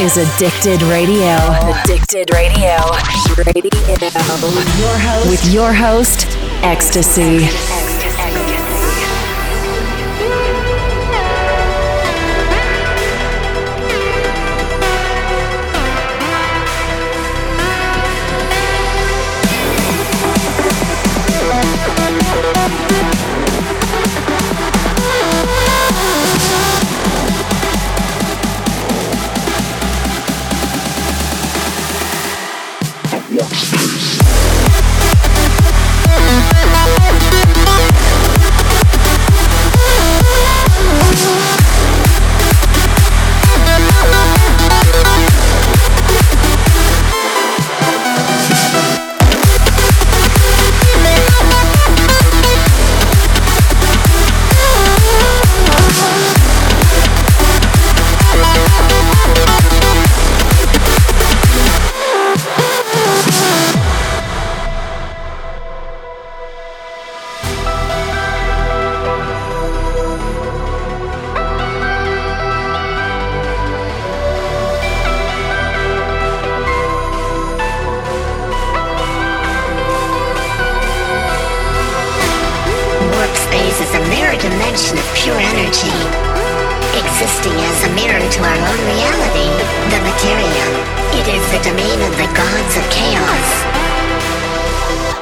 is Addicted Radio. Addicted Radio. Radio. With your host, with your host EXTSY. Warpspace dimension of pure energy, existing as a mirror to our own reality, the materia. It is the domain of the gods of chaos.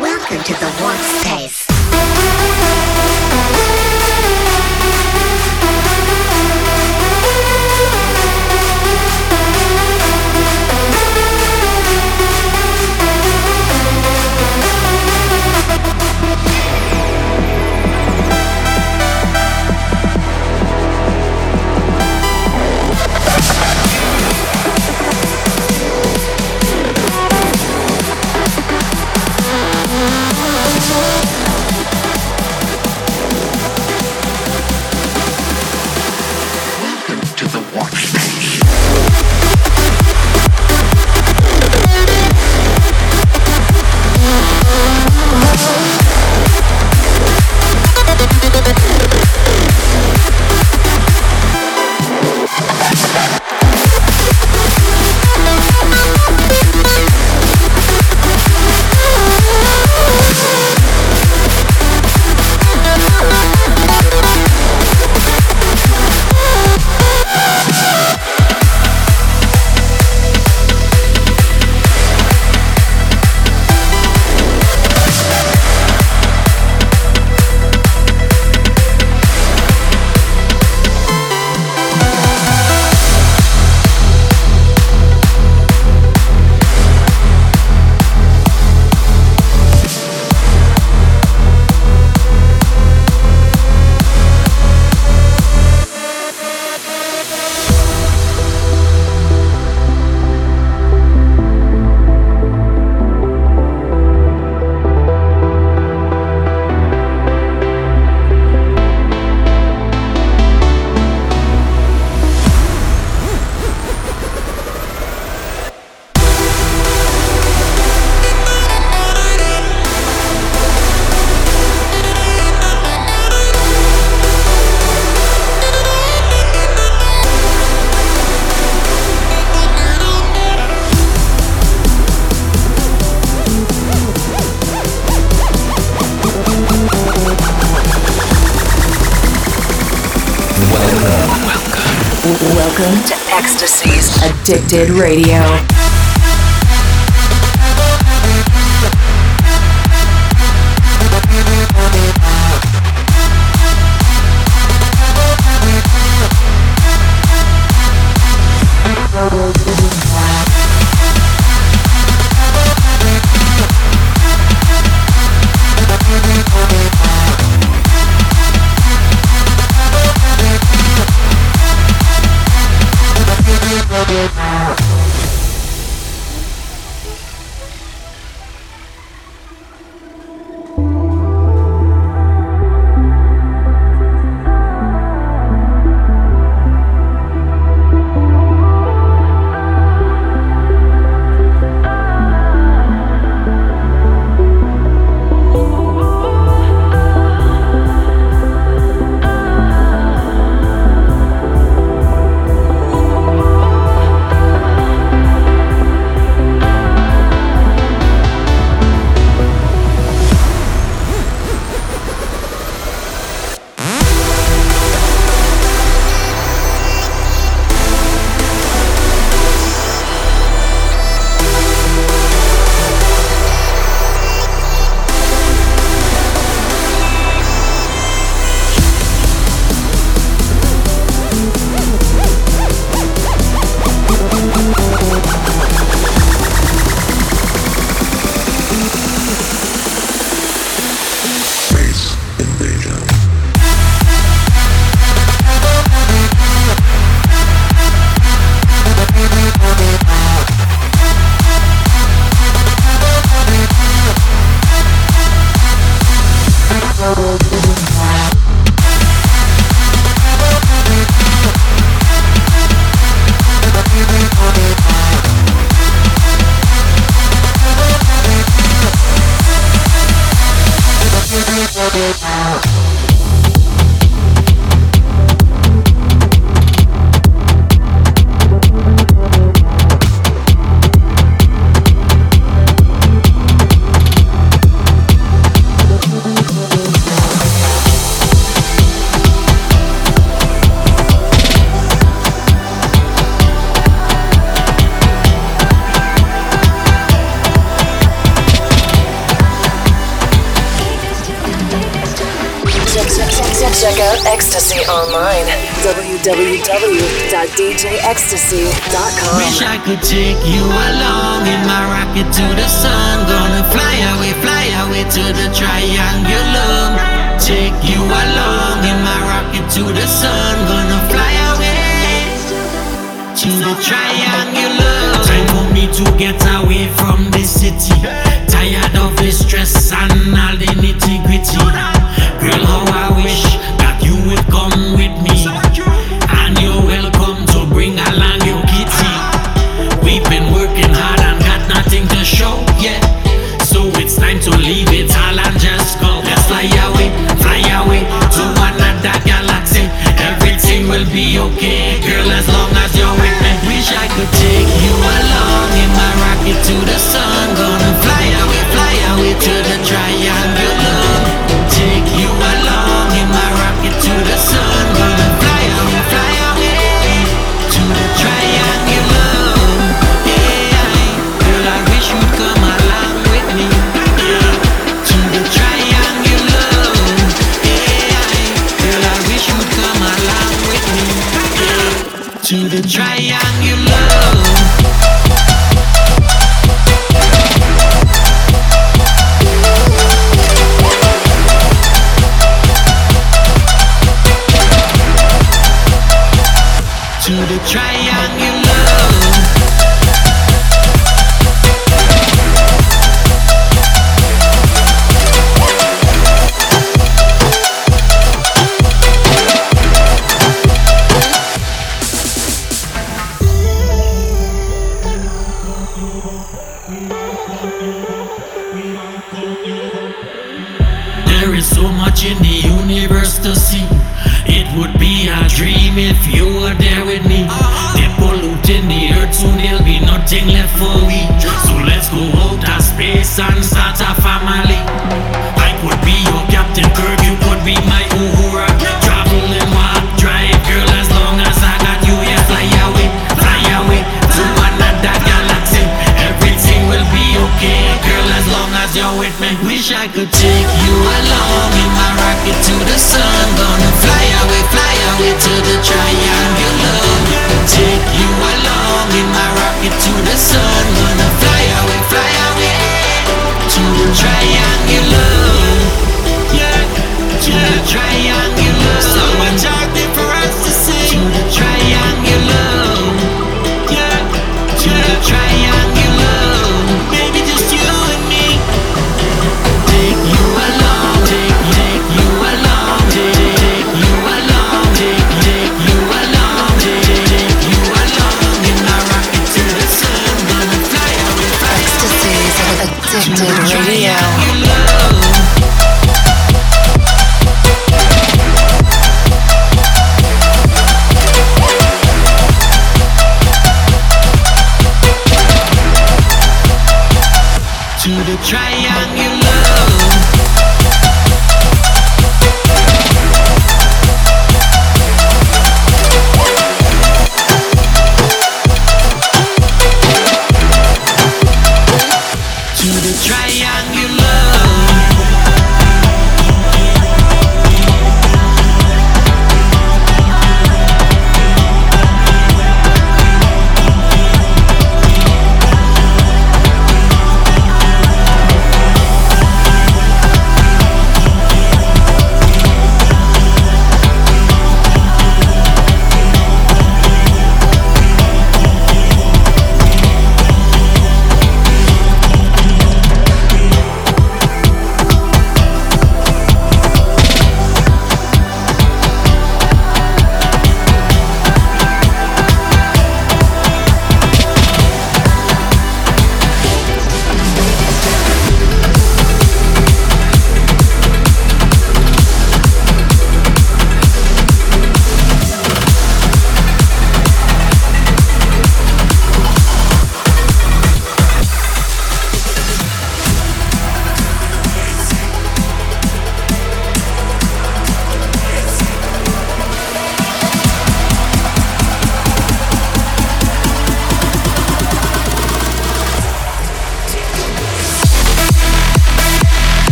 Welcome to the warp space. Addicted Radio. could take you along in my rocket to the sun. Gonna fly away, fly away to the triangulum. Take you along in my rocket to the sun. Gonna fly away to the triangulum. Time for me to get away from this city. Tired of the stress and all the nitty gritty. be okay Girl, as long as you're with me. Wish I could take you along in my rocket to the sun. if you are there with me. They're polluting the earth, soon there'll be nothing left for we.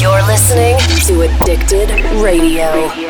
You're listening to Addicted Radio.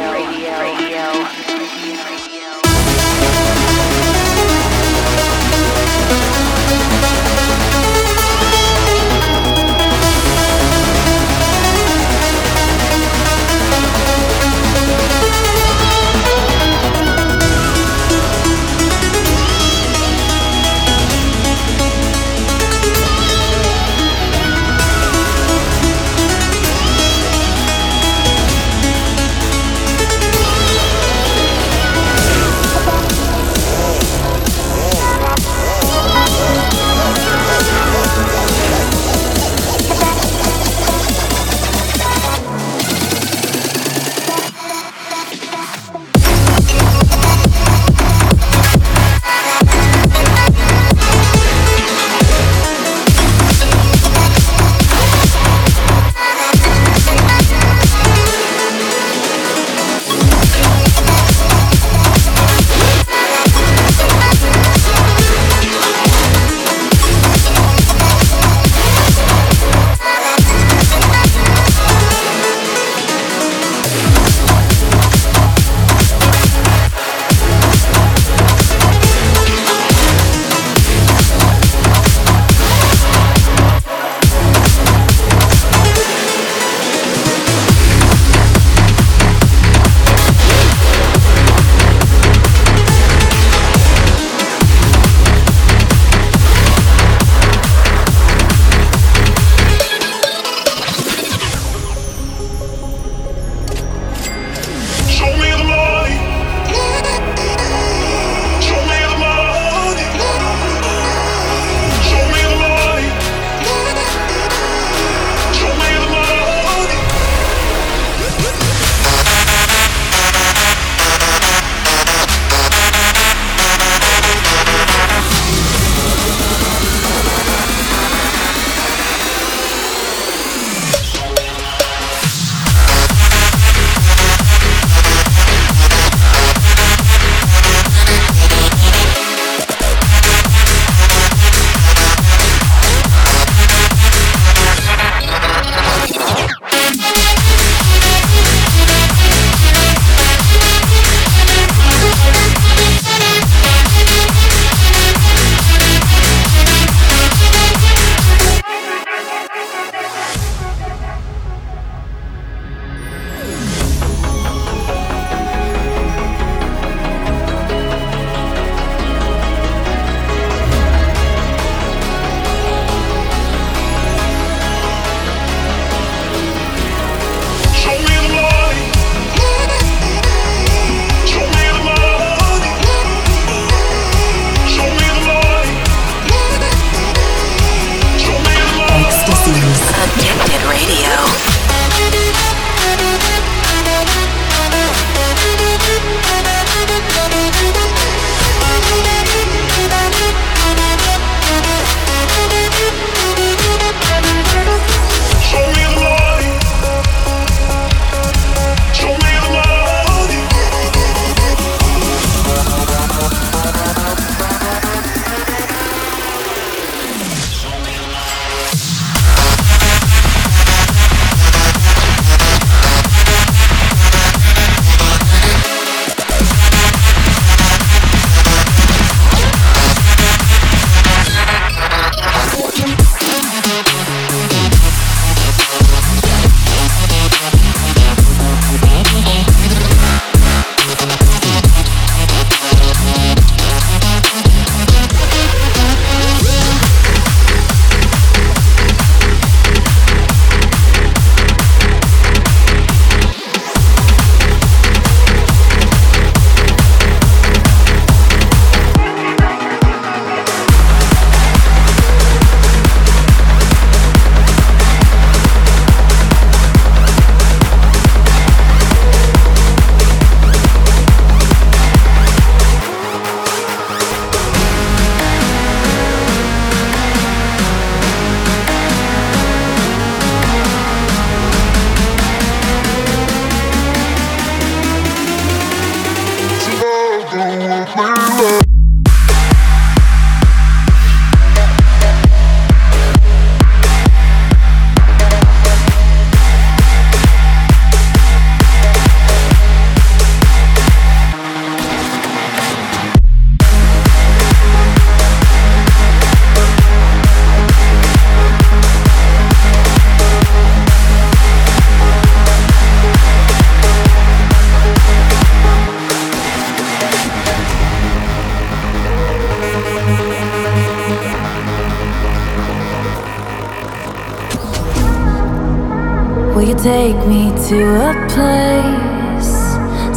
Take me to a place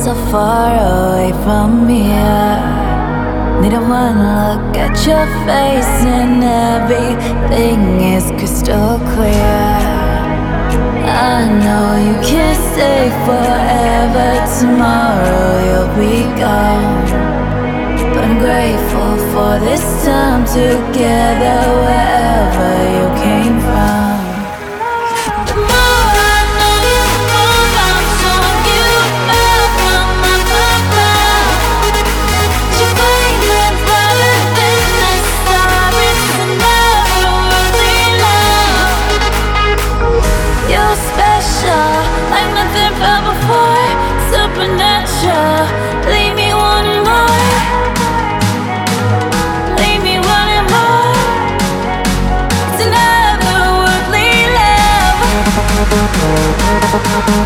so far away from here? Need one look at your face and everything is crystal clear. I know you can't stay forever. Tomorrow you'll be gone. But I'm grateful for this time together wherever you came from. Tonight.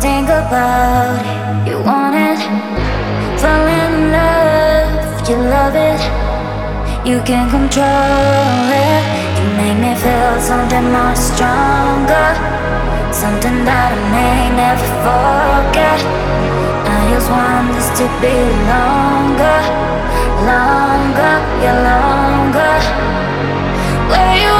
think about it. You want it, fall in love, you love it. You can control it. You make me feel something much stronger, something that I may never forget. I just want this to be longer, longer, yeah, longer. Where you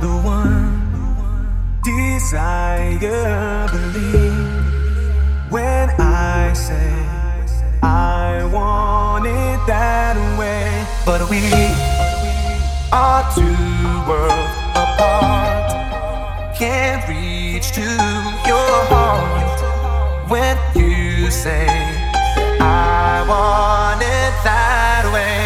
the one desire. Believe when I say I want it that way, but we are two worlds apart. Can't reach to your heart when you say I want it that way.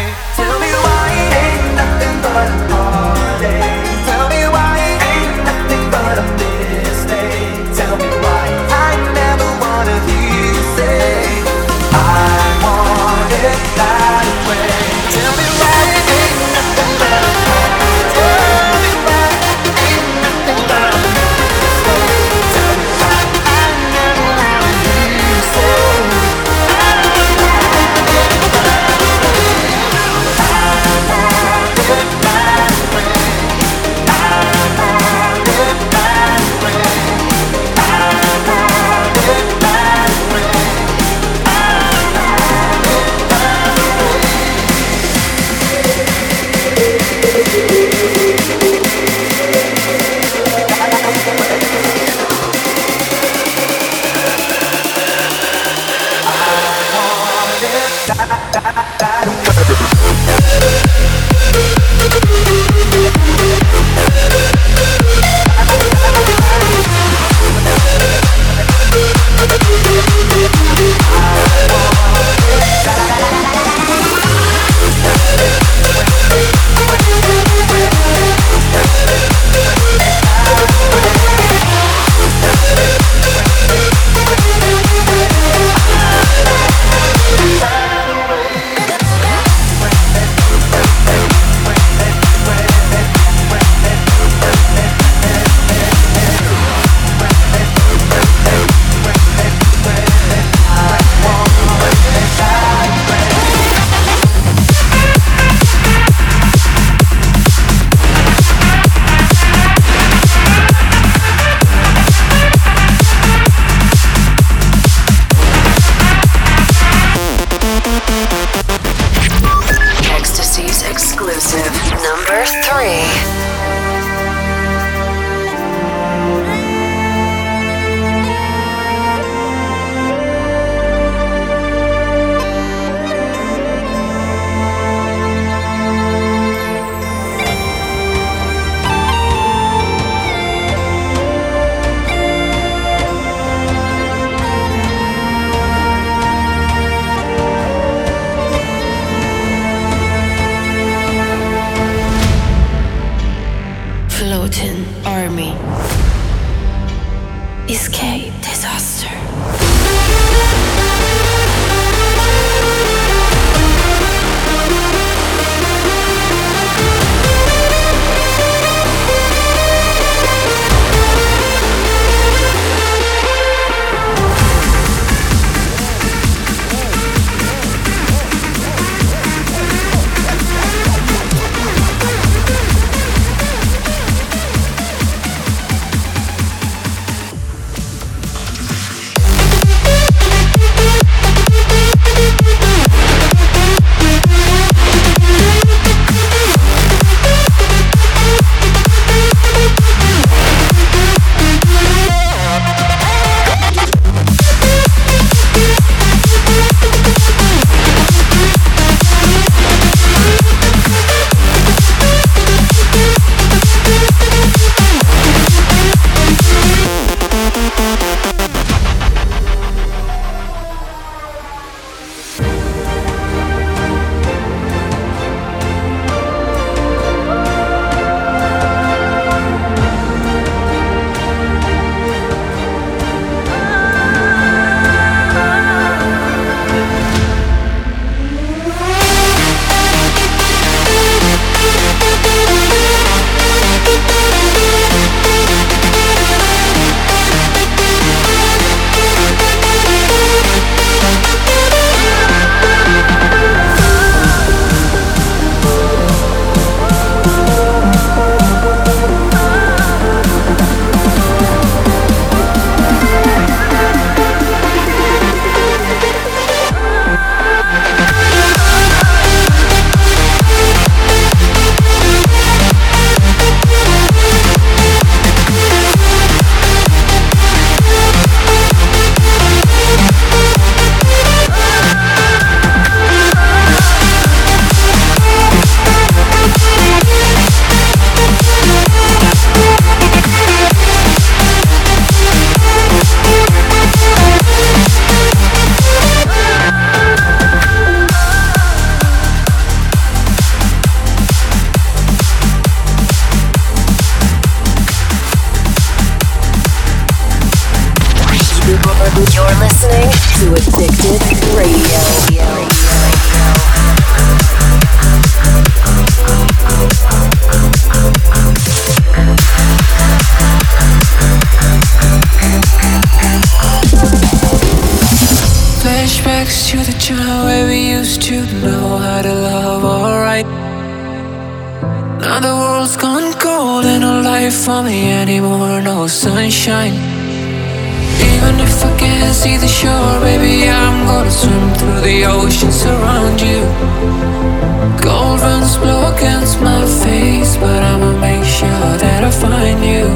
You're listening to Addicted Radio. Flashbacks to the time where we used to know how to love alright. Now the world's gone cold and no life for me anymore, no sunshine. Even if I can't see the shore, baby, I'm gonna swim through the oceans around you. Cold runs blow against my face, but I'ma make sure that I find you.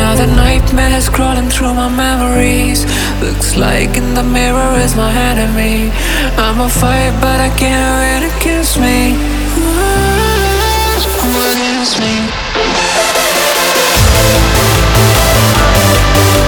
Now the nightmares crawling through my memories. Looks like in the mirror is my enemy. I'ma fight, but I can't win against me. Against me.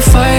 fire,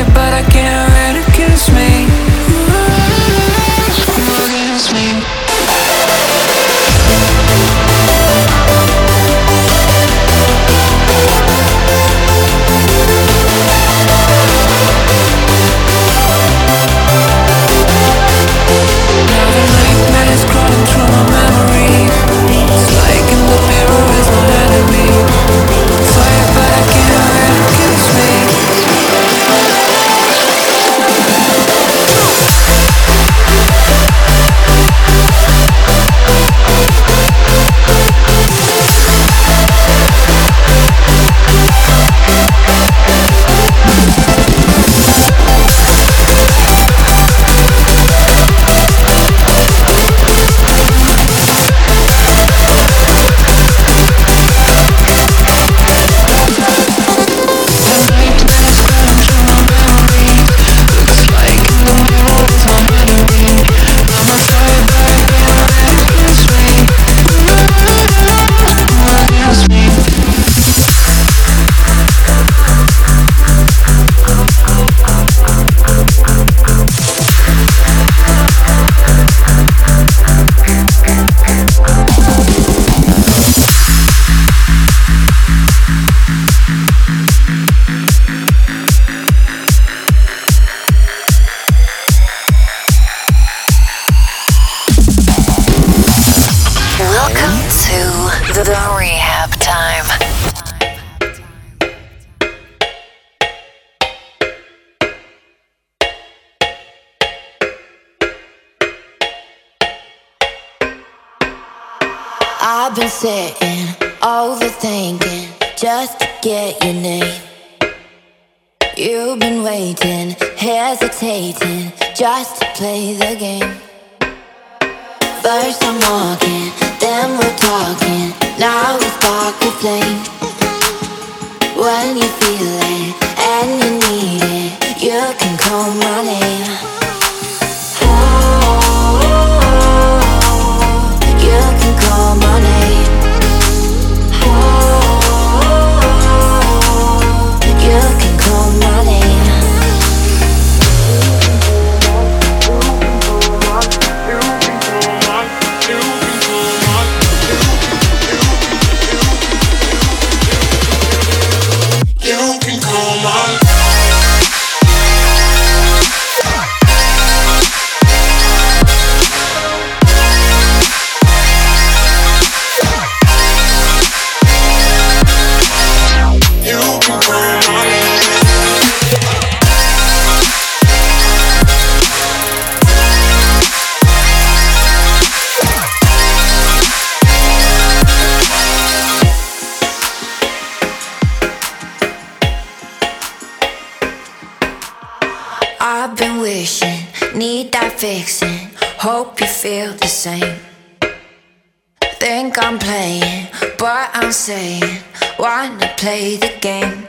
play the game.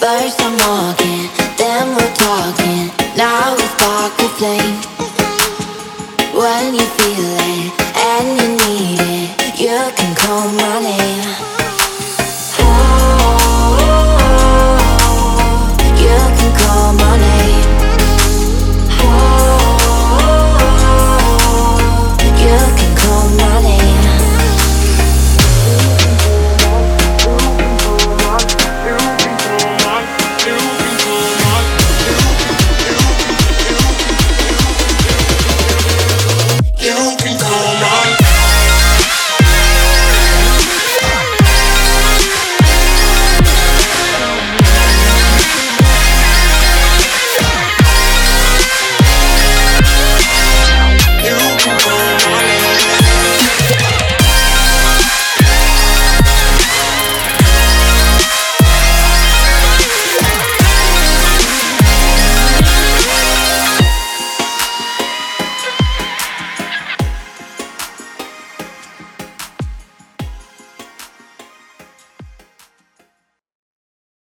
First I'm walking, then we're talking. Now we spark a flame. When you feel it and you need it, you can call my name.